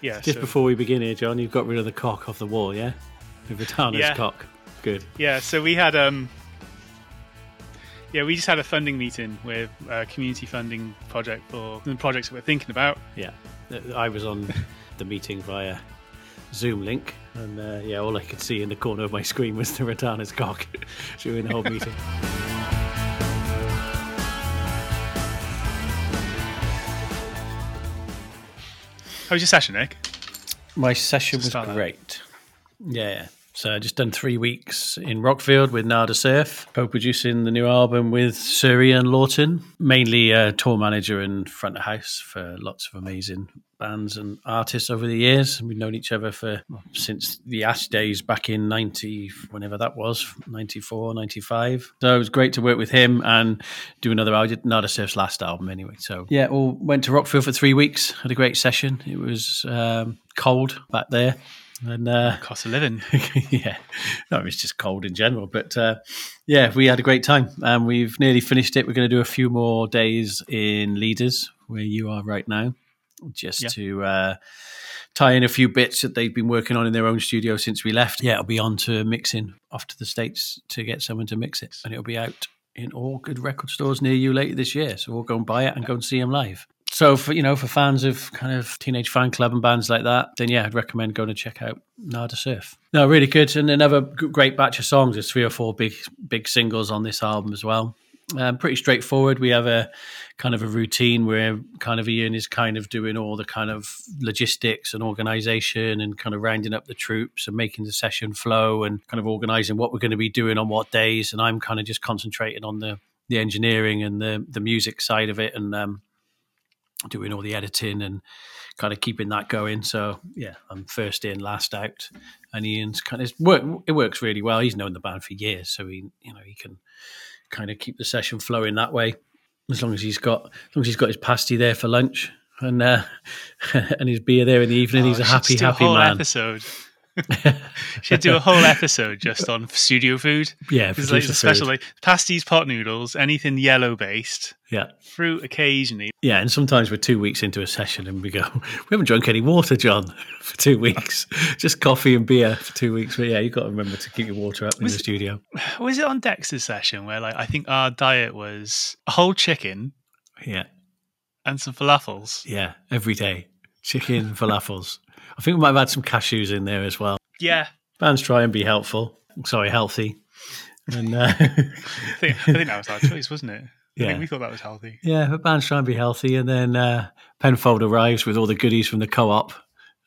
yeah. Just so- before we begin here, John, you've got rid of the cock off the wall, yeah? The Vitana's Yeah. cock. Good. Yeah, so we had um yeah, we just had a funding meeting with a community funding project for the projects that we're thinking about. Yeah. I was on the meeting via Zoom link, and uh, yeah, all I could see in the corner of my screen was the Ratana's cock during the whole meeting. Oh, How was your session, Nick? My session was that. great. Yeah. So I just done three weeks in Rockfield with Nada Surf, co-producing the new album with Surrey and Lawton. Mainly a tour manager and front of house for lots of amazing bands and artists over the years. We've known each other for since the Ash days back in 90, whenever that was, 94, 95. So it was great to work with him and do another album, Nada Surf's last album anyway. So yeah, all went to Rockfield for three weeks, had a great session. It was um, cold back there. And uh, Cost of living. yeah, no, it's just cold in general. But uh, yeah, we had a great time, and we've nearly finished it. We're going to do a few more days in Leeders, where you are right now, just Yeah. to uh, tie in a few bits that they've been working on in their own studio since we left. Yeah, it'll be on to mixing off to the states to get someone to mix it, and it'll be out in all good record stores near you later this year. So we'll go and buy it and go and see them live. So for you know, for fans of kind of Teenage Fanclub and bands like that, then yeah, I'd recommend going to check out Nada Surf. No, really good, and another great batch of songs. There's three or four big big singles on this album as well. Um, pretty straightforward. We have a kind of a routine where kind of Ian is kind of doing all the kind of logistics and organization and kind of rounding up the troops and making the session flow and kind of organizing what we're going to be doing on what days. And I'm kind of just concentrating on the the engineering and the the music side of it and um, doing all the editing and kind of keeping that going. So yeah, I'm first in, last out, and Ian's kind of work. It works really well. He's known the band for years, so he you know he can kind of keep the session flowing that way. As long as he's got as long as he's got his pasty there for lunch and uh, and his beer there in the evening, he's Oh, a happy happy man. Episode. Should do a whole episode just on studio food. Yeah, It's like special food. like pasties, pot noodles, anything yellow based, Yeah, fruit occasionally. yeah, and sometimes we're two weeks into a session and we go, we haven't drunk any water, John, for two weeks. Just coffee and beer for two weeks. But yeah, you've got to remember to keep your water up in Was the it- studio. Was it on Dexter's session where like I think our diet was a whole chicken Yeah, and some falafels? yeah, every day. Chicken, falafels. I think we might have had some cashews in there as well. Yeah, Bands try and be helpful. Sorry, healthy. And uh, I think, I think that was our choice, wasn't it? I Yeah. think we thought that was healthy. yeah, but bands try and be healthy. And then uh, Penfold arrives with all the goodies from the co-op,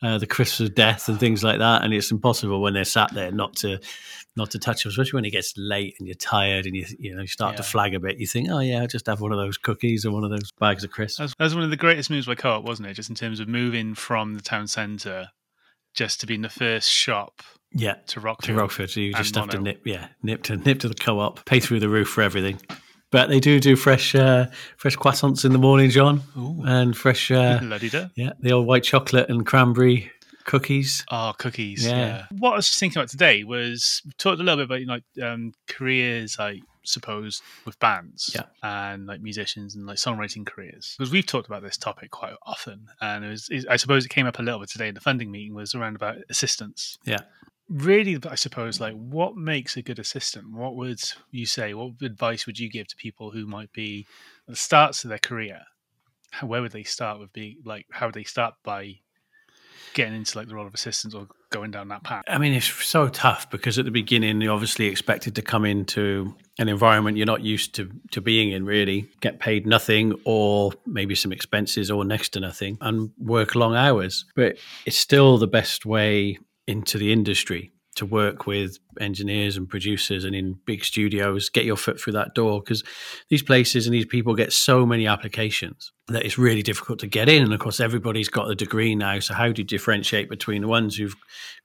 uh, the crisps of death and things like that. And it's impossible when they're sat there not to not to touch them, especially when it gets late and you're tired and you you know you start to flag a bit. You think, oh yeah, I'll just have one of those cookies or one of those bags of crisps. That was, one of the greatest moves by Co-op, wasn't it? Just in terms of moving from the town centre just to be in the first shop yeah, to Rockfield. to Rockford. So you just have to nip, yeah, nip to nip to the co-op, pay through the roof for everything. But they do do fresh uh, fresh croissants in the morning, John, Ooh. and fresh uh, yeah, the old white chocolate and cranberry cookies. Oh, cookies. Yeah. Yeah. What I was thinking about today was we talked a little bit about you know, like um, careers, I suppose, with bands Yeah. and like musicians and like songwriting careers. Because we've talked about this topic quite often, and it was, it, I suppose, it came up a little bit today in the funding meeting was around about assistance. Yeah. Really, I suppose, like what makes a good assistant? What would you say? What advice would you give to people who might be at the starts of their career? Where would they start with being like? How would they start by getting into like the role of assistant or going down that path? I mean, it's so tough because at the beginning you're obviously expected to come into an environment you're not used to to being in. Really, get paid nothing or maybe some expenses or next to nothing, and work long hours. But it's still the best way into the industry to work with engineers and producers and in big studios get your foot through that door because these places and these people get so many applications that it's really difficult to get in. And of course everybody's got a degree now. So how do you differentiate between the ones who've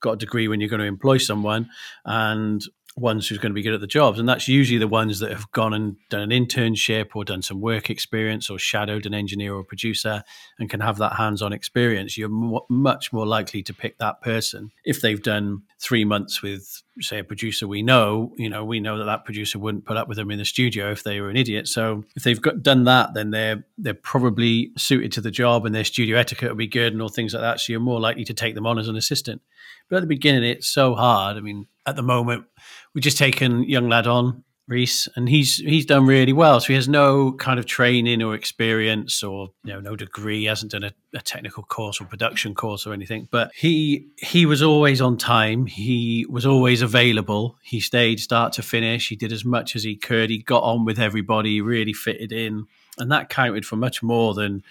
got a degree when you're going to employ someone and ones who's going to be good at the jobs and that's usually the ones that have gone and done an internship or done some work experience or shadowed an engineer or producer and can have that hands-on experience. You're mu much more likely to pick that person if they've done three months with say a producer we know, you know, we know that that producer wouldn't put up with them in the studio if they were an idiot. So if they've got done that, then they're they're probably suited to the job, and their studio etiquette will be good and all things like that. So you're more likely to take them on as an assistant. But at the beginning, it's so hard. I mean, at the moment, we've just taken young lad on Reese, and he's he's done really well. So he has no kind of training or experience, or you know, no degree. He hasn't done a, a, technical course or production course or anything. But he he was always on time. He was always available. He stayed start to finish. He did as much as he could. He got on with everybody. He really fitted in, and that counted for much more than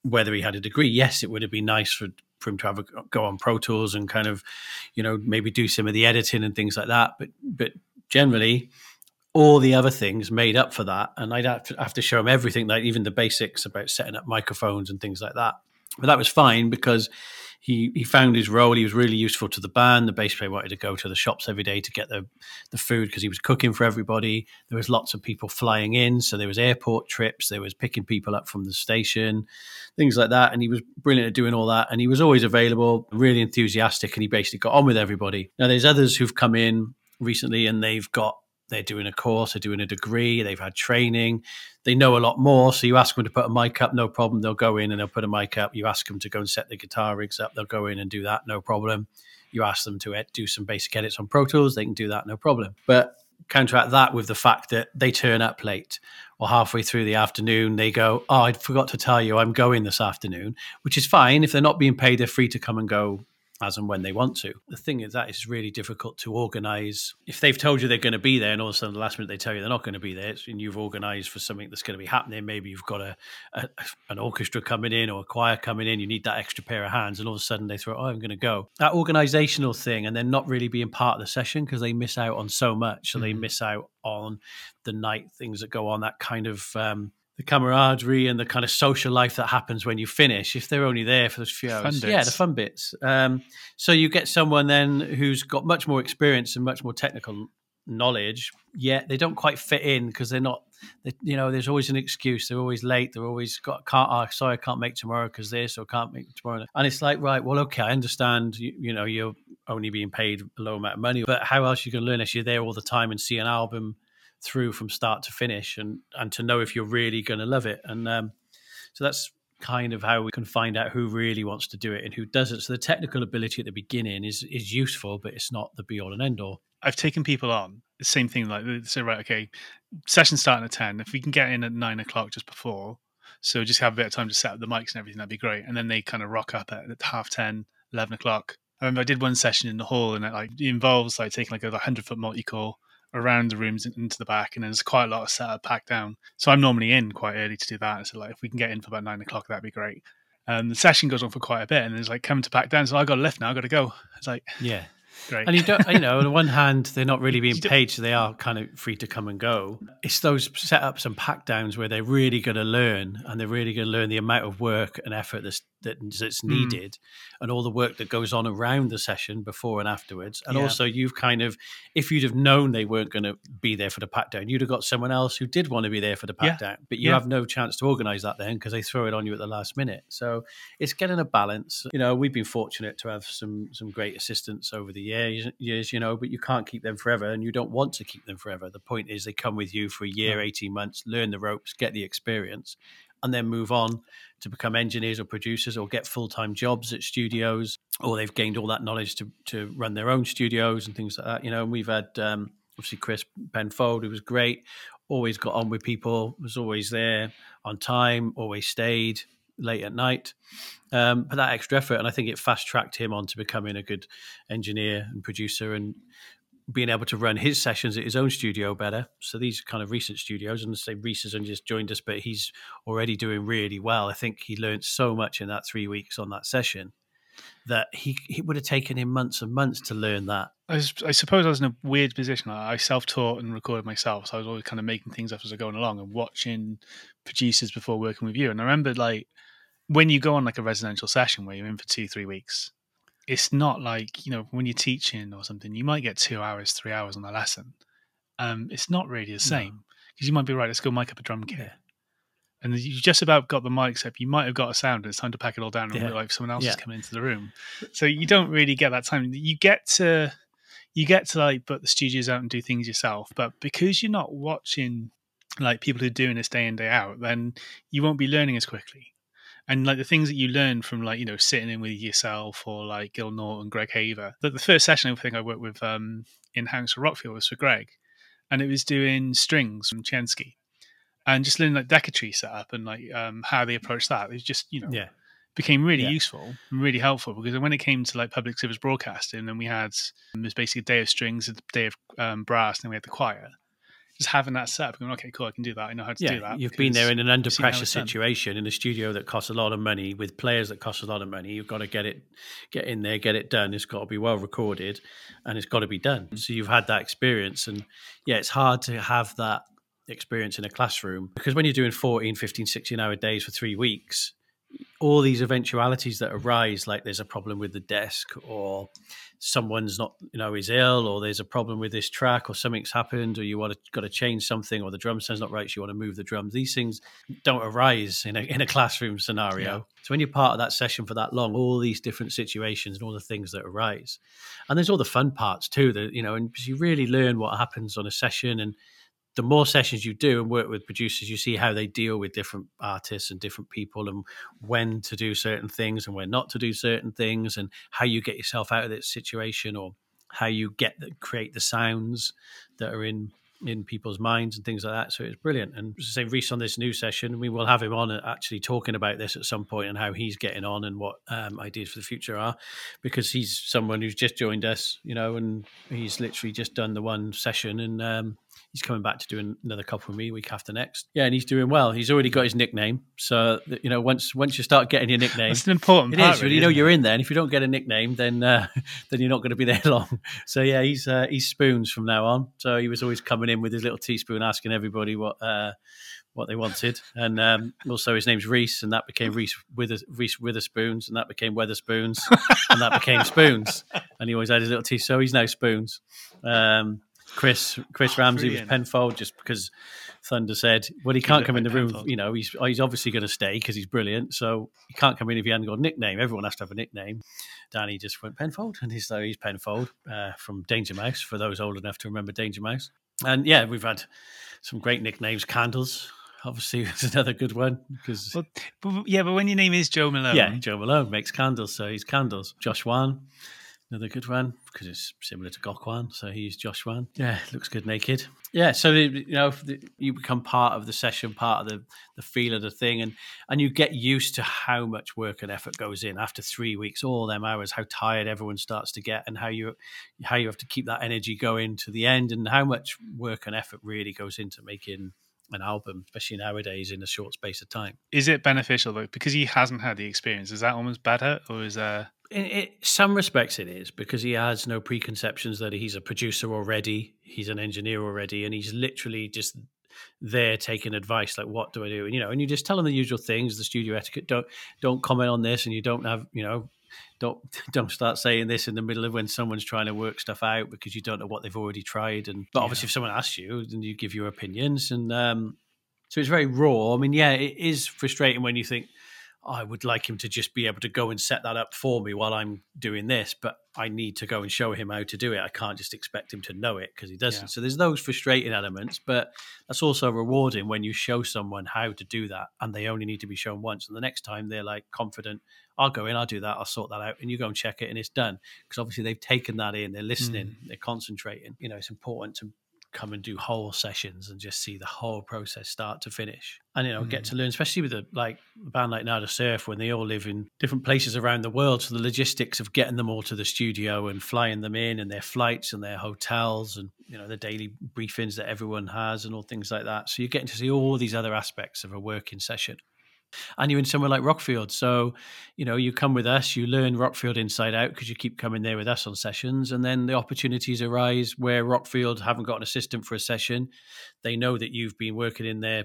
whether he had a degree. Yes, it would have been nice for for him to have a, go on Pro Tools and kind of, you know, maybe do some of the editing and things like that. But but generally all the other things made up for that. And I'd have to, show him everything, like even the basics about setting up microphones and things like that. But that was fine because he he found his role. He was really useful to the band. The bass player wanted to go to the shops every day to get the the food because he was cooking for everybody. There was lots of people flying in, so there was airport trips. There was picking people up from the station, things like that. And he was brilliant at doing all that. And he was always available, really enthusiastic, and he basically got on with everybody. Now there's others who've come in recently and they've got they're doing a course, they're doing a degree, they've had training, they know a lot more. So you ask them to put a mic up, no problem. They'll go in and they'll put a mic up. You ask them to go and set the guitar rigs up, they'll go in and do that, no problem. You ask them to do some basic edits on Pro Tools, they can do that, no problem. But counteract that with the fact that they turn up late or halfway through the afternoon they go oh i forgot to tell you i'm going this afternoon which is fine if they're not being paid they're free to come and go as and when they want to. The thing is that it's really difficult to organise. If they've told you they're going to be there, and all of a sudden the last minute they tell you they're not going to be there, and you've organised for something that's going to be happening, maybe you've got a, a, an orchestra coming in or a choir coming in, you need that extra pair of hands, and all of a sudden they throw, "Oh, I'm going to go." That organisational thing, and then not really being part of the session because they miss out on so much, so mm-hmm. they miss out on the night things that go on. That kind of um, the camaraderie and the kind of social life that happens when you finish if they're only there for those few hours. yeah the fun bits. Um, so you get someone then who's got much more experience and much more technical knowledge yet they don't quite fit in because they're not they, you know there's always an excuse. They're always late. They're always got can't oh, sorry i can't make tomorrow because this or can't make tomorrow and it's like right well okay i understand you, you know you're only being paid a low amount of money but how else are you going to learn if you're there all the time and see an album through from start to finish and and to know if you're really going to love it. And um, so that's kind of how we can find out who really wants to do it and who doesn't. So the technical ability at the beginning is is useful but it's not the be all and end all i've taken people on the same thing like say right okay session starting at 10 if we can get in at 9 o'clock just before so just have a bit of time to set up the mics and everything that'd be great. And then they kind of rock up at, at half 10 11 o'clock. I remember I did one session in the hall, and it like it involves like taking like a hundred foot multi core around the rooms into the back, and there's quite a lot of setup packed down. So I'm normally in quite early to do that. So like if we can get in for about nine o'clock, that'd be great. And the session goes on for quite a bit, and it's like come to pack down. So I got a lift now. I got to go. It's like yeah, Great. And you don't, you know, on the one hand, they're not really being paid, so they are kind of free to come and go. It's those setups and pack downs where they're really going to learn, and they're really going to learn the amount of work and effort that's that's hmm. needed, mm. and all the work that goes on around the session before and afterwards. And yeah. also, you've kind of, if you'd have known they weren't going to be there for the pack down, you'd have got someone else who did want to be there for the pack yeah. down, but you yeah. have no chance to organise that then because they throw it on you at the last minute. So it's getting a balance. You know, we've been fortunate to have some some great assistants over the years, years you know, but you can't keep them forever and you don't want to keep them forever. The point is they come with you for a year, 18 months, learn the ropes, get the experience, and then move on to become engineers or producers or get full time jobs at studios, or they've gained all that knowledge to, to run their own studios and things like that. You know, and we've had um, obviously Chris Penfold, who was great, always got on with people, was always there on time, always stayed late at night. Um, but that extra effort, and I think it fast tracked him on to becoming a good engineer and producer and being able to run his sessions at his own studio better. So these kind of recent studios, and say Reese has only just joined us, but he's already doing really well. I think he learned so much in that three weeks on that session that he it would have taken him months and months to learn that. I, I suppose I was in a weird position. I self-taught and recorded myself, so I was always kind of making things up as I was going along and watching producers before working with you. And I remember like when you go on like a residential session where you're in for two, three weeks, it's not like, you know, when you're teaching or something, you might get two hours, three hours on a lesson. Um, it's not really the same because no. you might be right. Let's go mic up a drum kit. Yeah. And you just about got the mics up. You might have got a sound, and it's time to pack it all down and yeah. like someone else yeah. is coming into the room. So you don't really get that time. You get to you get to like put the studios out and do things yourself, but because you're not watching like people who are doing this day in day out, then you won't be learning as quickly. And like the things that you learn from like you know sitting in with yourself or like Gil Norton, and Greg Haver. The, the first session I think I worked with um, in house for Rockfield was for Greg, and it was doing strings from Chensky, and just learning like Decca tree setup and like um, how they approach that. It was just you know Yeah. became really Yeah. useful and really helpful because when it came to like public service broadcasting and we had it was basically a day of strings, a day of um, brass, and then we had the choir. Just having that set up, going, okay, cool, I can do that. I know how to do Yeah, that. you've been there in an under I've seen how pressure situation in a studio that costs a lot of money with players that cost a lot of money. You've got to get it, get in there, get it done. It's got to be well recorded, and it's got to be done. Mm. So you've had that experience, and yeah, it's hard to have that experience in a classroom because when you're doing 14, 15, 16 hour days for three weeks, all these eventualities that arise, like there's a problem with the desk or someone's not, you know, is ill or there's a problem with this track or something's happened or you want to got to change something or the drum sound's not right, so you want to move the drums. These things don't arise in a, in a classroom scenario. Yeah. So when you're part of that session for that long, all these different situations and all the things that arise, and there's all the fun parts too. That you know, and you really learn what happens on a session and the more sessions you do and work with producers, you see how they deal with different artists and different people and when to do certain things and when not to do certain things and how you get yourself out of that situation or how you get the, create the sounds that are in in people's minds and things like that. So it's brilliant. And say, Reese on this new session, we will have him on actually talking about this at some point and how he's getting on and what um, ideas for the future are, because he's someone who's just joined us, you know, and he's literally just done the one session and um, he's coming back to do another couple with me week after next. Yeah, and he's doing well. He's already got his nickname, so you know once once you start getting your nickname, That's an important it part. is. really, you know you're in there, and if you don't get a nickname, then uh, then you're not going to be there long. So yeah, he's uh, he's spoons from now on. So he was always coming in with his little teaspoon, asking everybody what uh, what they wanted, and um, also his name's Reese, and that became Reese Wither Reese Witherspoons, and that became Wetherspoons, and that became Spoons, and he always had his little tea. So he's now Spoons. Um, Chris Chris Oh, Ramsey was. Penfold just because Thunder said, "Well, he can't it come in the like room. Penfold. You know, he's he's obviously going to stay because he's brilliant. So he can't come in if he hasn't got a nickname. Everyone has to have a nickname." Danny just went Penfold, and he's so he's Penfold uh, from Danger Mouse for those old enough to remember Danger Mouse. And yeah, we've had some great nicknames. Candles, obviously, is another good one because Well, but, yeah, but when your name is Joe Malone, yeah, Joe Malone makes candles, so he's candles. Josh Wan, another good one because it's similar to Gok Wan, so he's Josh Wan. Yeah, looks good naked. Yeah, so the- you know the, you become part of the session, part of the the feel of the thing, and and you get used to how much work and effort goes in after three weeks, all them hours, how tired everyone starts to get, and how you how you have to keep that energy going to the end, and how much work and effort really goes into making an album, especially nowadays in a short space of time. is it beneficial though? Because he hasn't had the experience. Is that almost better, or is uh in, in some respects it is because he has no preconceptions that he's a producer already he's an engineer already and he's literally just there taking advice like what do i do? And you know and you just tell him the usual things the studio etiquette don't don't comment on this and you don't have you know don't don't start saying this in the middle of when someone's trying to work stuff out because you don't know what they've already tried and but obviously if someone asks you then you give your opinions and um so it's very raw. I mean yeah it is frustrating when you think I would like him to just be able to go and set that up for me while I'm doing this, but I need to go and show him how to do it. I can't just expect him to know it because he doesn't. Yeah. So there's those frustrating elements, but that's also rewarding when you show someone how to do that and they only need to be shown once. And the next time they're like confident, I'll go in, I'll do that, I'll sort that out, and you go and check it and it's done. Because obviously they've taken that in, they're listening, mm. they're concentrating. You know, it's important to come and do whole sessions and just see the whole process start to finish. And you know get mm. to learn especially with a like a band like Nada Surf when they all live in different places around the world. So the logistics of getting them all to the studio and flying them in and their flights and their hotels and you know the daily briefings that everyone has and all things like that. So you're getting to see all these other aspects of a working session and you're in somewhere like Rockfield. So, you know, you come with us, you learn Rockfield inside out because you keep coming there with us on sessions. And then the opportunities arise where Rockfield haven't got an assistant for a session. They know that you've been working in there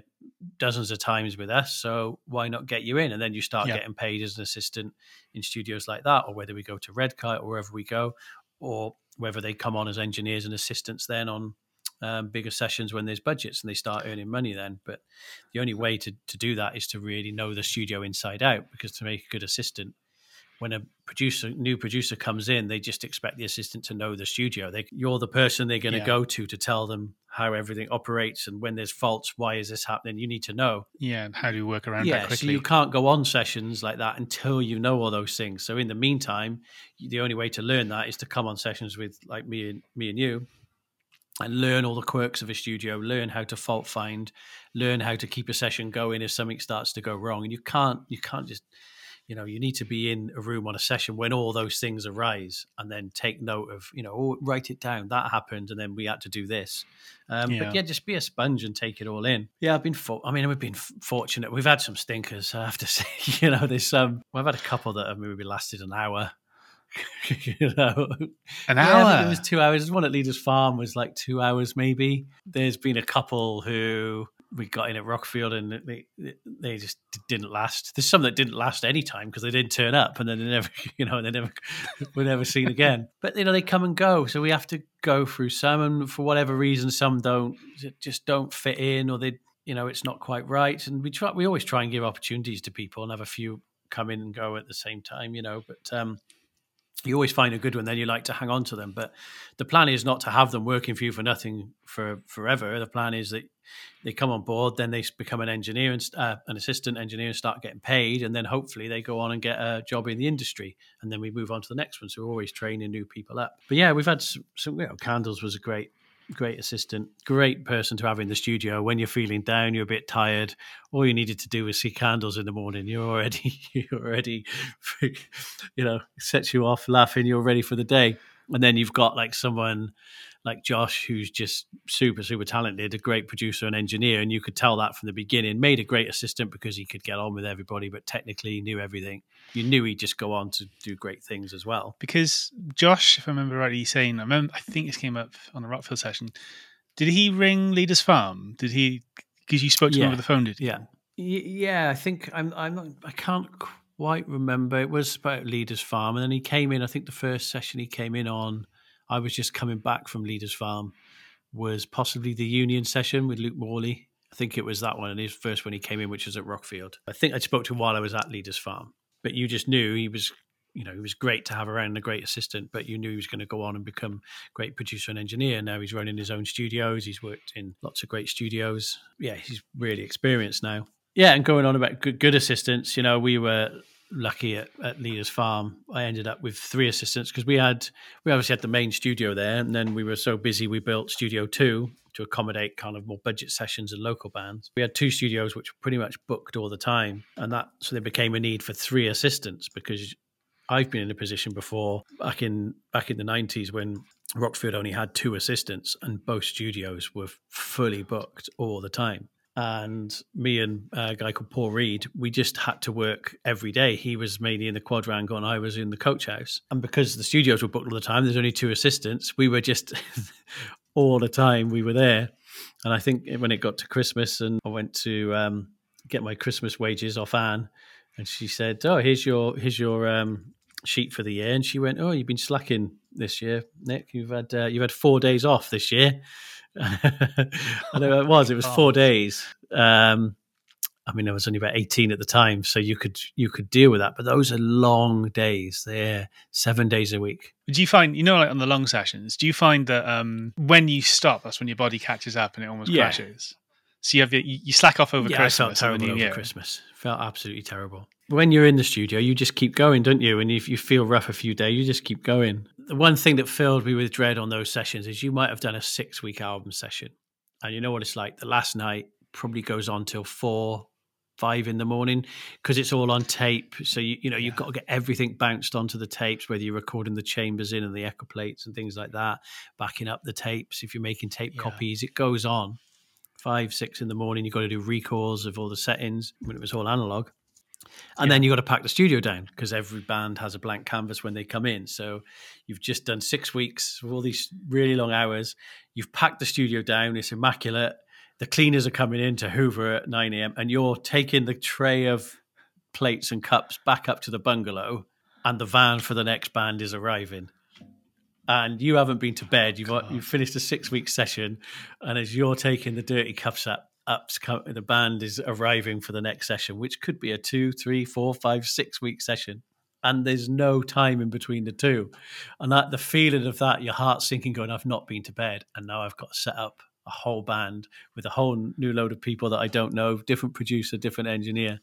dozens of times with us. So why not get you in? And then you start Yeah. getting paid as an assistant in studios like that, or whether we go to Red Kite or wherever we go, or whether they come on as engineers and assistants then on um, bigger sessions when there's budgets and they start earning money then. But the only way to, to do that is to really know the studio inside out because to make a good assistant, when a producer new producer comes in they just expect the assistant to know the studio. They, you're the person they're going to Yeah. go to to tell them how everything operates and when there's faults why is this happening? You need to know. Yeah, and how do you work around that yeah so you can't go on sessions like that until you know all those things. So in the meantime the only way to learn that is to come on sessions with like me and me and you and learn all the quirks of a studio, learn how to fault find, learn how to keep a session going if something starts to go wrong. And you can't you can't just you know, you need to be in a room on a session when all those things arise and then take note of, you know, oh, write it down. That happened. And then we had to do this. Um, Yeah. But yeah, just be a sponge and take it all in. Yeah, I've been, for- I mean, we've been fortunate. We've had some stinkers, I have to say. You know, there's some, we've had a couple that have maybe lasted an hour. you know, An hour. it was two hours. One at Leeders Farm was like two hours, maybe. There's been a couple who we got in at Rockfield and they they just didn't last. There's some that didn't last any time because they didn't turn up and then they never, you know, they never were never seen again. But you know, they come and go, so we have to go through some, and for whatever reason, some don't just don't fit in, or they, you know, it's not quite right. And we try, we always try and give opportunities to people and have a few come in and go at the same time, you know. But um, you always find a good one, then you like to hang on to them. But the plan is not to have them working for you for nothing for forever. The plan is that they come on board, then they become an engineer and uh, an assistant engineer, and start getting paid, and then hopefully they go on and get a job in the industry, and then we move on to the next one. So we're always training new people up. But yeah, we've had some. some you know, Candles was a great. Great assistant, great person to have in the studio. When you're feeling down, you're a bit tired. All you needed to do was see candles in the morning. You're already, you're already, you know, sets you off laughing. You're ready for the day. And then you've got like someone like Josh, who's just super, super talented, a great producer and engineer. And you could tell that from the beginning. Made a great assistant because he could get on with everybody, but technically he knew everything. You knew he'd just go on to do great things as well. because Josh, if I remember rightly, saying, I remember, I think this came up on the Rockfield session. Did he ring Leeders Farm? Did he? Because you spoke to him over the phone, did you? Yeah. Yeah, I think I'm. I'm not. I can't quite remember. It was about Leeders Farm, and then he came in. I think the first session he came in on, I was just coming back from Leeders Farm, was possibly the Union session with Luke Morley. I think it was that one, and his first one he came in, which was at Rockfield. I think I spoke to him while I was at Leeders Farm, but you just knew he was. You know, he was great to have around, a great assistant, but you knew he was going to go on and become great producer and engineer. Now he's running his own studios. He's worked in lots of great studios. Yeah, he's really experienced now. Yeah, and going on about good, good assistants, you know, we were lucky at, at Leeders Farm. I ended up with three assistants because we had we obviously had the main studio there, and then we were so busy we built Studio Two to accommodate kind of more budget sessions and local bands. We had two studios which were pretty much booked all the time, and that so there became a need for three assistants because I've been in a position before back in back in the nineties when Rockfield only had two assistants and both studios were fully booked all the time. And me and a guy called Paul Reed, we just had to work every day. He was mainly in the quadrangle and I was in the coach house. And because the studios were booked all the time, there's only two assistants. We were just all the time we were there. And I think when it got to Christmas and I went to um, get my Christmas wages off Ann, and she said, "Oh, here's your here's your um, sheet for the year." And she went, "Oh, you've been slacking this year, Nick. You've had uh, you've had four days off this year." I know it was. It was four days. Um, I mean, I was only about eighteen at the time, so you could you could deal with that. But those are long days. They're seven days a week. Do you find, you know, like on the long sessions, do you find that um, when you stop, that's when your body catches up and it almost Yeah. crashes? So you have your, you you slack off over yeah, I felt Christmas and the terrible over Christmas. Felt absolutely terrible. When you're in the studio, you just keep going, don't you? And if you feel rough a few days, you just keep going. The one thing that filled me with dread on those sessions is you might have done a six week album session. And you know what it's like? The last night probably goes on till four, five in the morning because it's all on tape. So you you know you've got to get everything bounced onto the tapes, whether you're recording the chambers in and the echo plates and things like that, backing up the tapes. If you're making tape Yeah. copies, it goes on five, six in the morning. You've got to do recalls of all the settings when it was all analog. And then you got to pack the studio down because every band has a blank canvas when they come in. So you've just done six weeks of all these really long hours. You've packed the studio down. It's immaculate. The cleaners are coming in to Hoover at 9 a.m. and you're taking the tray of plates and cups back up to the bungalow and the van for the next band is arriving. And you haven't been to bed. You've you've finished a six week session, and as you're taking the dirty cups up, up the band is arriving for the next session, which could be a two, three, four, five, six week session. and there's no time in between the two. And that the feeling of that, your heart sinking, going, I've not been to bed, and now I've got to set up a whole band with a whole new load of people that I don't know, different producer, different engineer.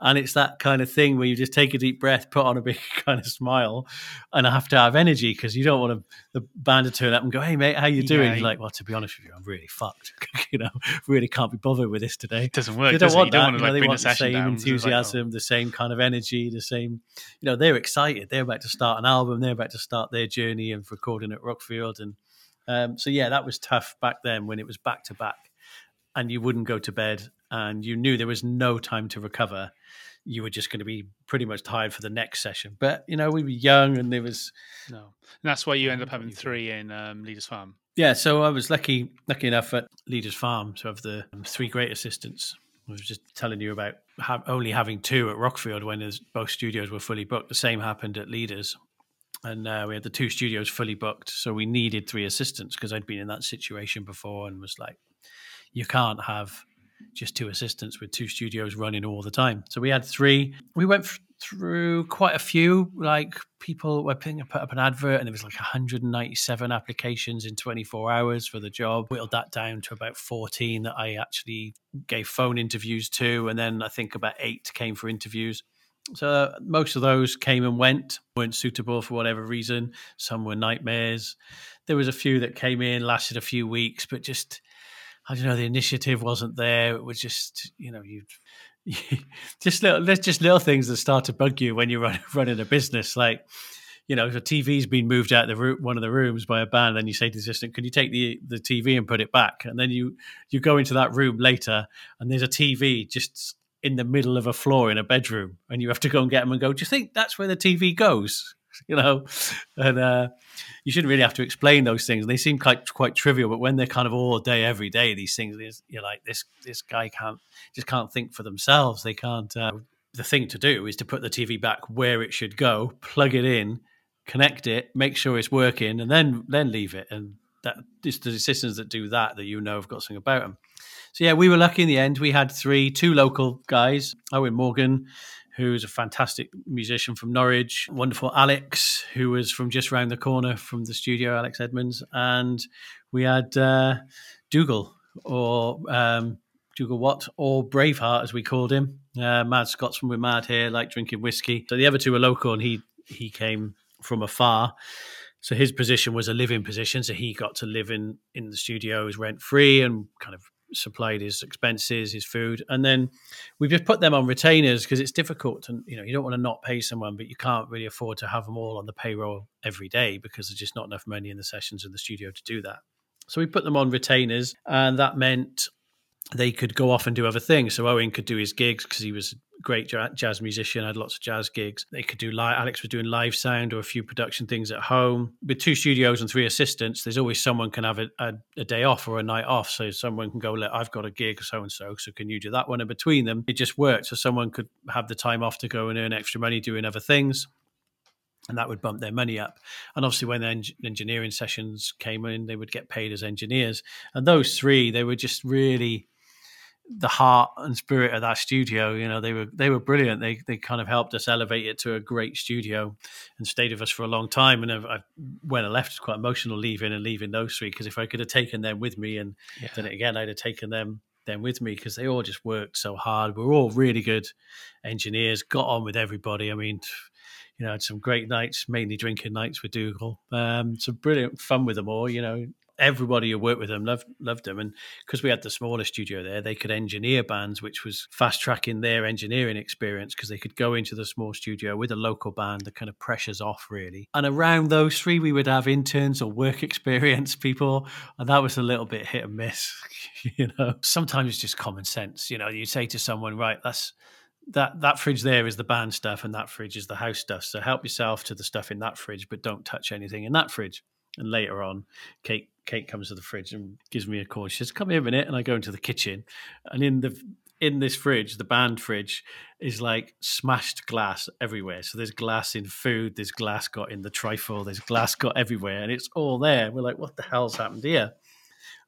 And it's that kind of thing where you just take a deep breath, put on a big kind of smile, and I have to have energy because you don't want to, the band to turn up and go, "Hey mate, how you doing?" Yeah, You're like, "Well, to be honest with you, I'm really fucked. you know, really can't be bothered with this today." It doesn't work. They don't want that. Want to, like, you know, they want the same down. enthusiasm, like, oh. the same kind of energy, the same. You know, they're excited. They're about to start an album. They're about to start their journey of recording at Rockfield, and um, so yeah, that was tough back then when it was back to back, and you wouldn't go to bed, and you knew there was no time to recover. You were just going to be pretty much tired for the next session. But you know, we were young, and there was no. And that's why you end up having three in um, Leeders Farm. Yeah, so I was lucky, lucky enough at Leeders Farm to have the um, three great assistants. I was just telling you about only having two at Rockfield when both studios were fully booked. The same happened at Leeders and uh, we had the two studios fully booked. So we needed three assistants because I'd been in that situation before and was like, you can't have just two assistants with two studios running all the time. So we had three. We went f- through quite a few. Like people were putting put up an advert, and there was like 197 applications in 24 hours for the job. Whittled that down to about 14 that I actually gave phone interviews to, and then I think about eight came for interviews. So most of those came and went, weren't suitable for whatever reason. Some were nightmares. There was a few that came in, lasted a few weeks, but just I don't know, the initiative wasn't there. It was just you know you. just little, just little things that start to bug you when you're run, running a business. Like, you know, if a TV's been moved out of the one of the rooms by a band, then you say to the assistant, "Can you take the the TV and put it back?" And then you you go into that room later, and there's a TV just in the middle of a floor in a bedroom and you have to go and get them and go, do you think that's where the TV goes? You know, and uh, you shouldn't really have to explain those things. They seem quite quite trivial, but when they're kind of all day, every day, these things, you're like, this this guy can't just can't think for themselves. They can't. Uh, the thing to do is to put the TV back where it should go, plug it in, connect it, make sure it's working, and then then leave it. And that it's the systems that do that that you know have got something about them. So yeah, we were lucky in the end. We had three, two local guys, Owen Morgan, who's a fantastic musician from Norwich, wonderful Alex, who was from just round the corner from the studio, Alex Edmonds, and we had uh, Dougal or um, Dougal Watt or Braveheart as we called him. Uh, Mad Scotsman with mad hair, like drinking whiskey. So the other two were local, and he he came from afar. So his position was a living position, so he got to live in in the studios rent free and kind of supplied his expenses, his food, and then we just put them on retainers because it's difficult, and you know you don't want to not pay someone, but you can't really afford to have them all on the payroll every day because there's just not enough money in the sessions in the studio to do that. So we put them on retainers, and that meant they could go off and do other things. So Owen could do his gigs because he was great jazz musician, had lots of jazz gigs. They could do live. Alex was doing live sound or a few production things at home. With two studios and three assistants, there's always someone can have a, a, a day off or a night off. So someone can go, "Look, I've got a gig, so and so. So can you do that one?" And between them, it just worked. So someone could have the time off to go and earn extra money doing other things and that would bump their money up. And obviously, when the en- engineering sessions came in, they would get paid as engineers. And those three, they were just really the heart and spirit of that studio. You know, they were they were brilliant. They they kind of helped us elevate it to a great studio and stayed with us for a long time. And I, when I left, it's quite emotional leaving and leaving those three because if I could have taken them with me and yeah. done it again, I'd have taken them them with me because they all just worked so hard. We are all really good engineers. Got on with everybody. I mean. You know, had some great nights, mainly drinking nights with Dougal. Um, some brilliant fun with them all. You know, everybody who worked with them loved loved them, and because we had the smaller studio there, they could engineer bands, which was fast tracking their engineering experience because they could go into the small studio with a local band. The kind of pressures off really, and around those three, we would have interns or work experience people, and that was a little bit hit and miss. you know, sometimes it's just common sense. You know, you say to someone, right, that's that that fridge there is the band stuff and that fridge is the house stuff so help yourself to the stuff in that fridge but don't touch anything in that fridge and later on kate Kate comes to the fridge and gives me a call. She says, "Come here a minute," and I go into the kitchen, and in the in this fridge, the band fridge, is like smashed glass everywhere. So there's glass in food, there's glass got in the trifle, there's glass got everywhere, and it's all there. We're like, "What the hell's happened here?"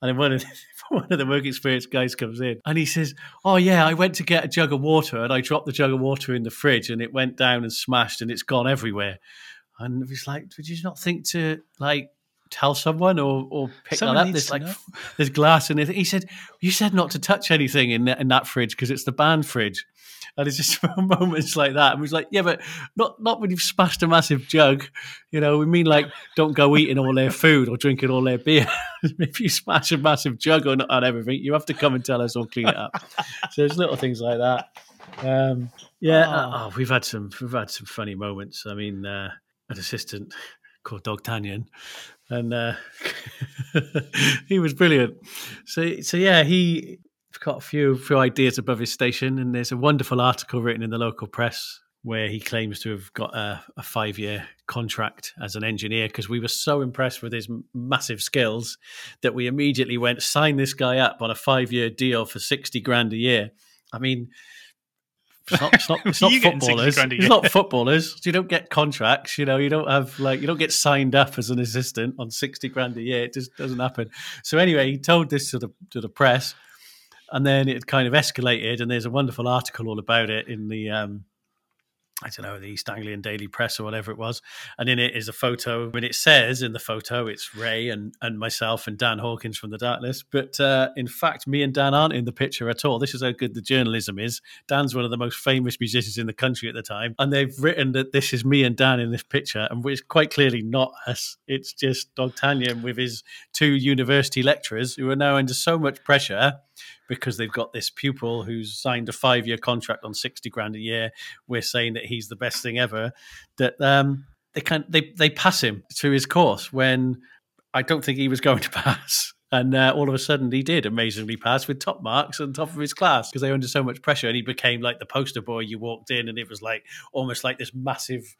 And then one of the, one of the work experience guys comes in and he says, "Oh yeah, I went to get a jug of water and I dropped the jug of water in the fridge and it went down and smashed and it's gone everywhere." And he's like, "Did you not think to like?" Tell someone or or pick Someone that up. There's like know. there's glass in it. He said, "You said not to touch anything in that, in that fridge because it's the band fridge." And it's just moments like that. And we was like, "Yeah, but not not when you've smashed a massive jug. You know, we mean like don't go eating all their food or drinking all their beer. if you smash a massive jug on, on everything, you have to come and tell us or clean it up." so there's little things like that. Um, yeah, Oh. oh, we've had some we've had some funny moments. I mean, uh, an assistant called Dog Tanyan, and uh, he was brilliant. So, so yeah, he got a few few ideas above his station, and there's a wonderful article written in the local press where he claims to have got a, a five year contract as an engineer because we were so impressed with his massive skills that we immediately went sign this guy up on a five year deal for sixty grand a year. I mean. It's not, it's not, it's not You getting 60 footballers. It's not footballers. You don't get contracts. You know, you don't have like you don't get signed up as an assistant on sixty grand a year. It just doesn't happen. So anyway, he told this to the to the press, and then it kind of escalated. And there's a wonderful article all about it in the um, I don't know the East Anglian Daily Press or whatever it was. And in it is a photo. And it says in the photo it's Ray and and myself and Dan Hawkins from the Darkness. But uh, in fact, me and Dan aren't in the picture at all. This is how good the journalism is. Dan's one of the most famous musicians in the country at the time, and they've written that this is me and Dan in this picture, and it's quite clearly not us. It's just Dog Tanyan with his two university lecturers who are now under so much pressure because they've got this pupil who's signed a five year contract on 60 grand a year. We're saying that he's the best thing ever. That um, they can they they pass him through his course when I don't think he was going to pass. And uh, all of a sudden, he did amazingly pass with top marks on top of his class because they were under so much pressure. And he became like the poster boy. You walked in, and it was like almost like this massive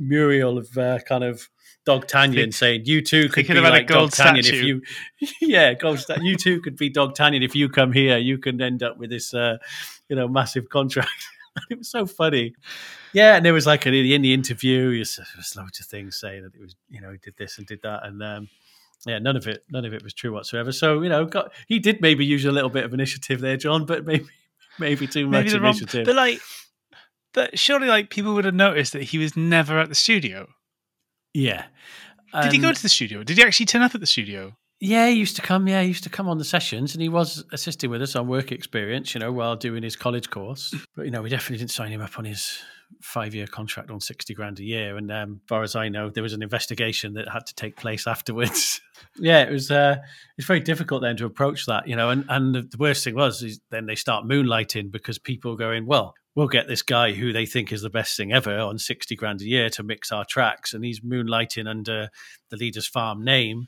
mural of uh, kind of Dog Tanyan saying, "You too could be like Dog Tanyan if you, yeah, gold statue. You too could be Dog Tanyan if you come here. You can end up with this, uh, you know, massive contract." it was so funny. Yeah, and there was like in the interview, there was loads of things saying that it was, you know, he did this and did that, and um, yeah, none of it, none of it was true whatsoever. So you know, got, he did maybe use a little bit of initiative there, John, but maybe maybe too much Maybe the wrong, initiative. but like, but surely like people would have noticed that he was never at the studio. yeah. Did he go um, to the studio? Did he actually turn up at the studio? Yeah, he used to come. Yeah, he used to come on the sessions, and he was assisting with us on work experience, you know, while doing his college course. But you know, we definitely didn't sign him up on his five-year contract on sixty grand a year. And um, far as I know, there was an investigation that had to take place afterwards. yeah, it was. Uh, it's very difficult then to approach that, you know. And and the worst thing was, then they start moonlighting because people going, well, we'll get this guy who they think is the best thing ever on 60 grand a year to mix our tracks. And he's moonlighting under the Leeders Farm name.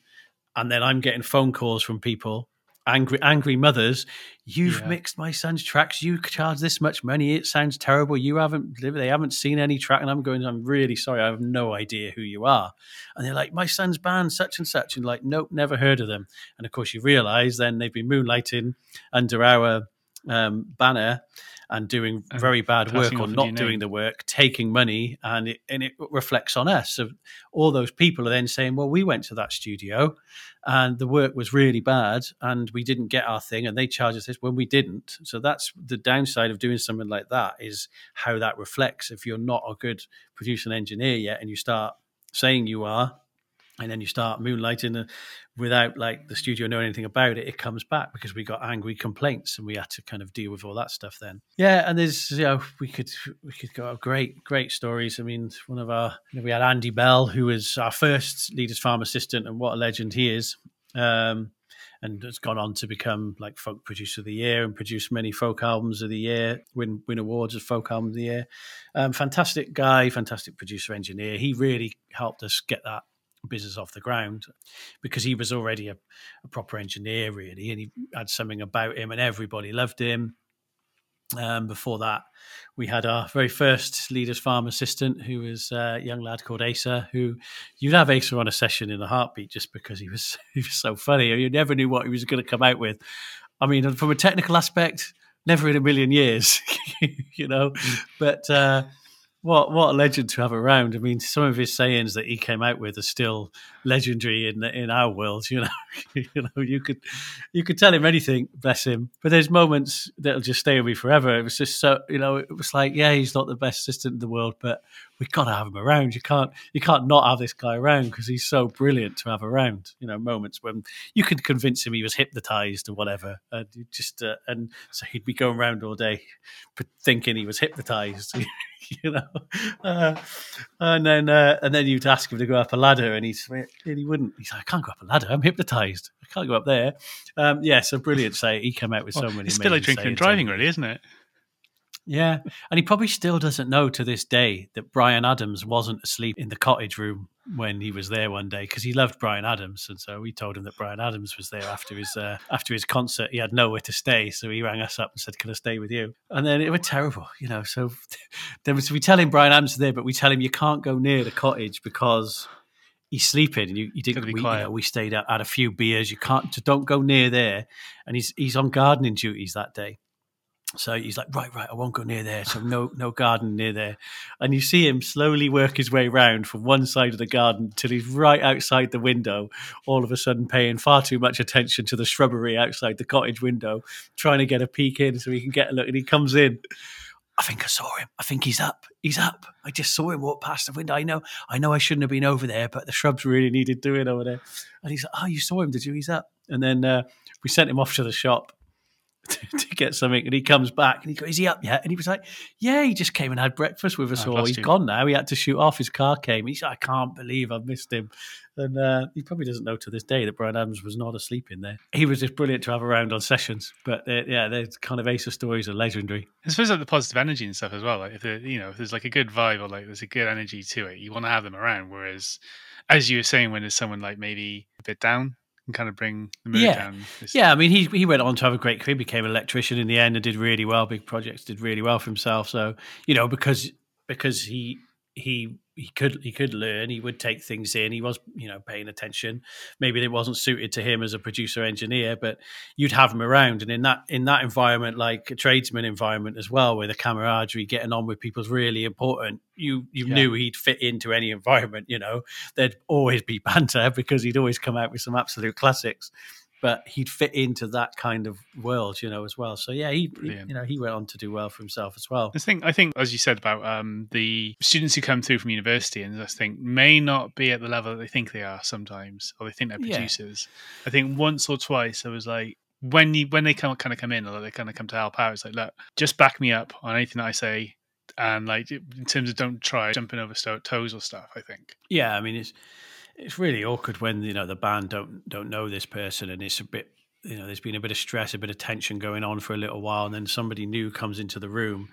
And then I'm getting phone calls from people, angry, angry mothers. You've Yeah. mixed my son's tracks. You charge this much money. It sounds terrible. You haven't, they haven't seen any track. And I'm going, I'm really sorry. I have no idea who you are. And they're like, my son's band, such and such. And like, nope, never heard of them. And of course, you realize then they've been moonlighting under our um, banner and doing very bad work or not doing the work, taking money, and it and it reflects on us. So all those people are then saying, "Well, we went to that studio, and the work was really bad, and we didn't get our thing, and they charged us this when we didn't." So that's the downside of doing something like that is how that reflects. If you're not a good producer and engineer yet, and you start saying you are, and then you start moonlighting uh, without like the studio knowing anything about it, it comes back because we got angry complaints and we had to kind of deal with all that stuff then. Yeah, and there's you know we could we could go great great stories. I mean, one of our you know, we had Andy Bell who was our first Leeders Farm assistant, and what a legend he is. Um, and has gone on to become like folk producer of the year and produce many folk albums of the year, win win awards as folk album of the year. Um, fantastic guy, fantastic producer engineer. He really helped us get that business off the ground because he was already a, a proper engineer, really, and he had something about him, and everybody loved him. Um, before that, we had our very first Leeders Farm assistant, who was a young lad called Asa, who you'd have Asa on a session in a heartbeat just because he was he was so funny. You never knew what he was going to come out with. I mean, from a technical aspect, never in a million years, you know. But uh, what what a legend to have around. I mean, some of his sayings that he came out with are still legendary in in our world. You know, you know, you could you could tell him anything, bless him. But there's moments that'll just stay with me forever. It was just so you know, it was like, yeah, he's not the best assistant in the world, but we have got to have him around. You can't you can't not have this guy around because he's so brilliant to have around. You know, moments when you could convince him he was hypnotized or whatever, and just uh, and so he'd be going around all day thinking he was hypnotized. you know, uh, and then uh, and then you'd ask him to go up a ladder, and he's and he wouldn't. He's like, I can't go up a ladder. I'm hypnotized. I can't go up there. Um, yeah, so brilliant. Say he came out with so well, many. It's still like drinking and driving, really, isn't it? Yeah, and he probably still doesn't know to this day that Bryan Adams wasn't asleep in the cottage room when he was there one day because he loved Bryan Adams, and so we told him that Bryan Adams was there after his uh, after his concert. He had nowhere to stay, so he rang us up and said, "Can I stay with you?" And then it was terrible, you know. So then we tell him Bryan Adams is there, but we tell him you can't go near the cottage because he's sleeping and you, you didn't we, you know, we stayed out had a few beers you can't don't go near there and he's he's on gardening duties that day so he's like, right, right, I won't go near there. So no, no garden near there. And you see him slowly work his way round from one side of the garden till he's right outside the window. All of a sudden, paying far too much attention to the shrubbery outside the cottage window, trying to get a peek in so he can get a look. And he comes in. I think I saw him. I think he's up. He's up. I just saw him walk past the window. I know. I know. I shouldn't have been over there, but the shrubs really needed doing over there. And he's like, "Oh, you saw him, did you? He's up." And then uh, we sent him off to the shop to, get something, and he comes back and he goes, "Is he up yet?" And he was like, "Yeah, he just came and had breakfast with us all. He's you. gone now. He had to shoot off. His car came. He said, "I can't believe I've missed him." And uh, he probably doesn't know to this day that Bryan Adams was not asleep in there. He was just brilliant to have around on sessions. But uh, yeah, the kind of Ace of stories are legendary. I suppose like the positive energy and stuff as well. Like if you know if there's like a good vibe or like there's a good energy to it, you want to have them around. Whereas, as you were saying, when there's someone like maybe a bit down, and kind of bring the mood yeah. down. Yeah, I mean, he he went on to have a great career, became an electrician in the end, and did really well. Big projects, did really well for himself. So you know, because because he he he could he could learn. He would take things in. He was you know paying attention. Maybe it wasn't suited to him as a producer engineer, but you'd have him around. And in that in that environment, like a tradesman environment as well, where the camaraderie, getting on with people's really important. You you yeah. knew he'd fit into any environment. You know, there'd always be banter because he'd always come out with some absolute classics but he'd fit into that kind of world, you know, as well. So yeah, he, he, you know he went on to do well for himself as well. I think I think as you said about um, the students who come through from university and I think may not be at the level that they think they are sometimes, or they think they're producers. Yeah. I think once or twice I was like. When you when they come kind of come in or they kind of come to help out, it's like look, just back me up on anything that I say, and like in terms of don't try jumping over toes or stuff. I think. Yeah, I mean it's it's really awkward when you know the band don't don't know this person and it's a bit you know there's been a bit of stress a bit of tension going on for a little while and then somebody new comes into the room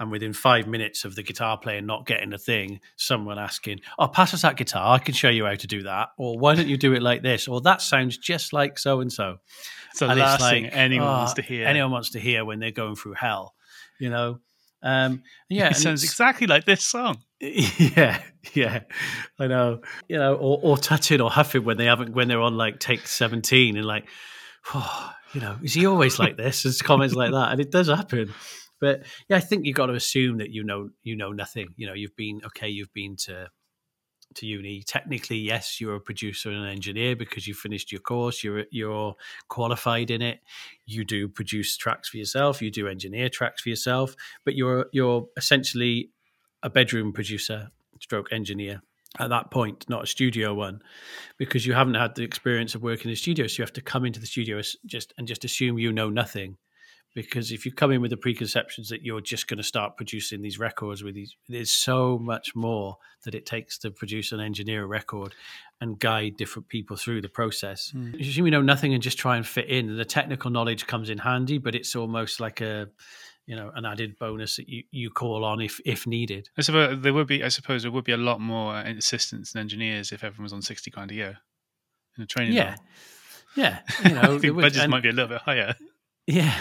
and within five minutes of the guitar player not getting a thing someone asking oh pass us that guitar i can show you how to do that or why don't you do it like this? or that sounds just like so and so so the last like, thing anyone oh, wants to hear. anyone wants to hear when they're going through hell you know um, yeah, it sounds exactly like this song. Yeah, yeah, I know. You know, or, or touching or huffing when they haven't when they're on like take seventeen and like, oh, you know, is he always like this? There's comments like that, and it does happen. But yeah, I think you've got to assume that you know you know nothing. You know, you've been okay. You've been to to uni. Technically, yes, you're a producer and an engineer because you finished your course. You're you're qualified in it. You do produce tracks for yourself. You do engineer tracks for yourself. But you're you're essentially a bedroom producer, stroke engineer at that point, not a studio one, because you haven't had the experience of working in a studio. So you have to come into the studio just and just assume you know nothing because if you come in with the preconceptions that you're just going to start producing these records with these there's so much more that it takes to produce and engineer a record and guide different people through the process. Mm. you assume you know nothing and just try and fit in. The technical knowledge comes in handy but it's almost like a you know an added bonus that you, you call on if if needed. I suppose there would be I suppose there would be a lot more assistants and engineers if everyone was on 60 grand a year in a training yeah. yeah. You know I think budgets and, might be a little bit higher yeah,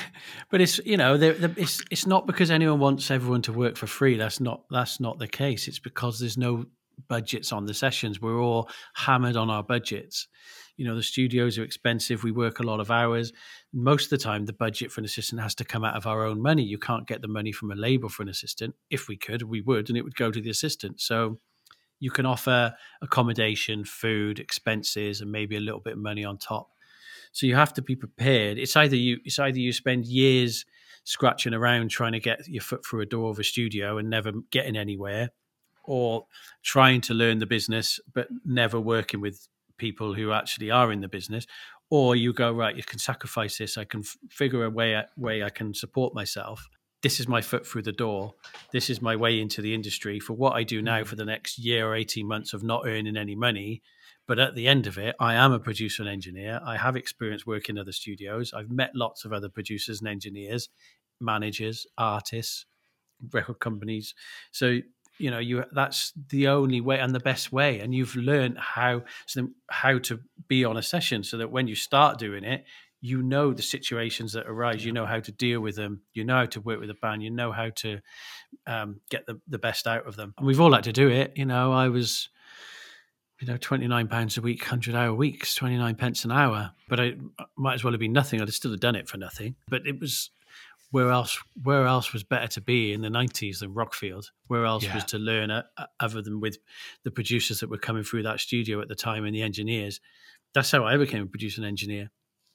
but it's you know they're, they're, it's it's not because anyone wants everyone to work for free. That's not that's not the case. It's because there's no budgets on the sessions. We're all hammered on our budgets. You know, the studios are expensive. We work a lot of hours. Most of the time, the budget for an assistant has to come out of our own money. You can't get the money from a label for an assistant. If we could, we would, and it would go to the assistant. So you can offer accommodation, food, expenses, and maybe a little bit of money on top. So you have to be prepared. It's either you it's either you spend years scratching around trying to get your foot through a door of a studio and never getting anywhere, or trying to learn the business but never working with people who actually are in the business, or you go right, you can sacrifice this. I can f- figure a way way I can support myself. This is my foot through the door. This is my way into the industry for what I do now mm. for the next year or eighteen months of not earning any money. But at the end of it, I am a producer and engineer. I have experience working in other studios. I've met lots of other producers and engineers, managers, artists, record companies. So you know you that's the only way and the best way. And you've learned how so how to be on a session so that when you start doing it you know the situations that arise. You know how to deal with them. You know how to work with a band. You know how to um, get the, the best out of them. And we've all had to do it. You know i was you know 29 pounds a week 100 hour weeks 29 pence an hour. But i might as well have been nothing. I'd have still have done it for nothing. But it was where else where else was better to be in the 90s than rockfield? Where else yeah. was to learn uh, uh, other than with the producers that were coming through that studio at the time and the engineers? That's how i became a producer and engineer.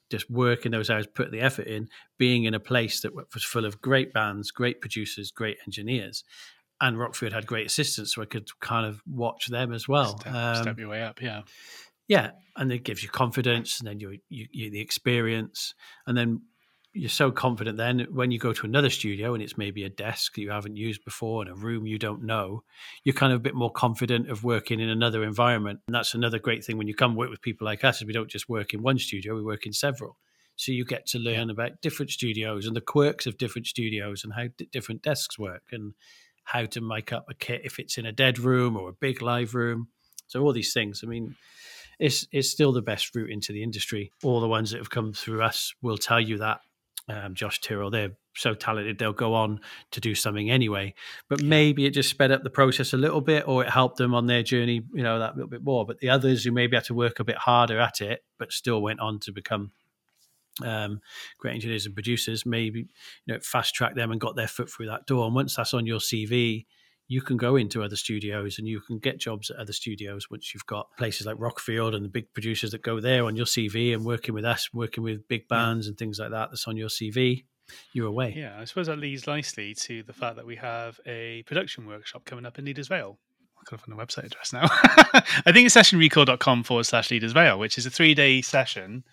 Just working those hours put the effort in being in a place that was full of great bands great producers great engineers and rockfield had great assistants so i could kind of watch them as well. Step, um, step your way up yeah. Yeah and it gives you confidence and then you, you, you the experience and then you're so confident then when you go to another studio and it's maybe a desk you haven't used before and a room you don't know you're kind of a bit more confident of working in another environment. And that's another great thing when you come work with people like us is we don't just work in one studio we work in several. So you get to learn about different studios and the quirks of different studios and how d- different desks work and how to mic up a kit if it's in a dead room or a big live room so all these things i mean it's, it's still the best route into the industry. All the ones that have come through us will tell you that um, Josh Tyrrell. They're so talented, they'll go on to do something anyway. But maybe it just sped up the process a little bit, or it helped them on their journey, you know, that little bit more. But the others who maybe had to work a bit harder at it, but still went on to become um, great engineers and producers, maybe you know, fast track them and got their foot through that door. And once that's on your CV, you can go into other studios and you can get jobs at other studios once you've got places like Rockfield and the big producers that go there on your CV and working with us, working with big bands and things like that that's on your CV. You're away. Yeah, I suppose that leads nicely to the fact that we have a production workshop coming up in Leeders Vale. I gotta find the website address now. I think it's sessionrecall.com forward slash Leeders Vale, which is a three day session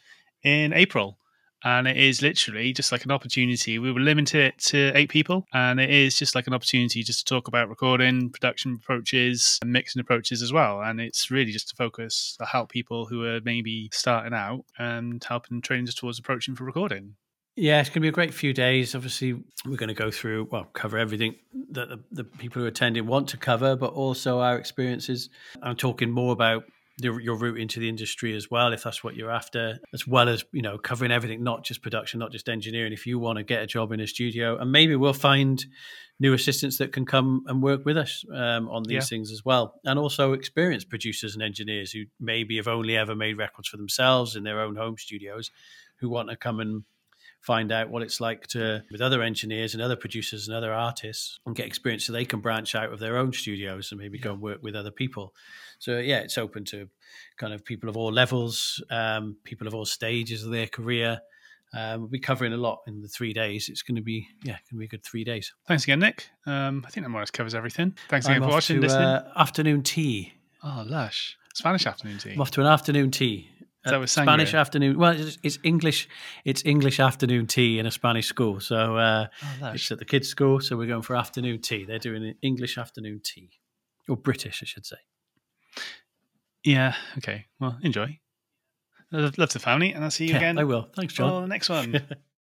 in April and it is literally just like an opportunity. We will limit it to eight people, and it is just like an opportunity just to talk about recording, production approaches, and mixing approaches as well. And it's really just to focus, to help people who are maybe starting out and helping train just towards approaching for recording. Yeah, it's going to be a great few days. Obviously, we're going to go through, well, cover everything that the, the people who are attending want to cover, but also our experiences. I'm talking more about your, your route into the industry as well, if that's what you're after, as well as you know covering everything, not just production, not just engineering. If you want to get a job in a studio, and maybe we'll find new assistants that can come and work with us um, on these yeah. things as well, and also experienced producers and engineers who maybe have only ever made records for themselves in their own home studios, who want to come and find out what it's like to with other engineers and other producers and other artists and get experience so they can branch out of their own studios and maybe yeah. go and work with other people so yeah it's open to kind of people of all levels um, people of all stages of their career um, we'll be covering a lot in the three days. It's going to be, yeah, going to be a good three days. Thanks again, Nick. Um, I think that more or less covers everything. Thanks again I'm for watching, to, listening. Uh, afternoon tea. Oh, lush. Spanish afternoon tea. I'm off to an afternoon tea that was Spanish afternoon. Well, it's, it's, English. It's English afternoon tea in a Spanish school. So uh, oh, it's at the kids' school. So we're going for afternoon tea. They're doing an English afternoon tea, or British, I should say. Yeah. Okay. Well, enjoy. Love the family, and I'll see you yeah, again. I will. Thanks, Jon. Oh, the next one.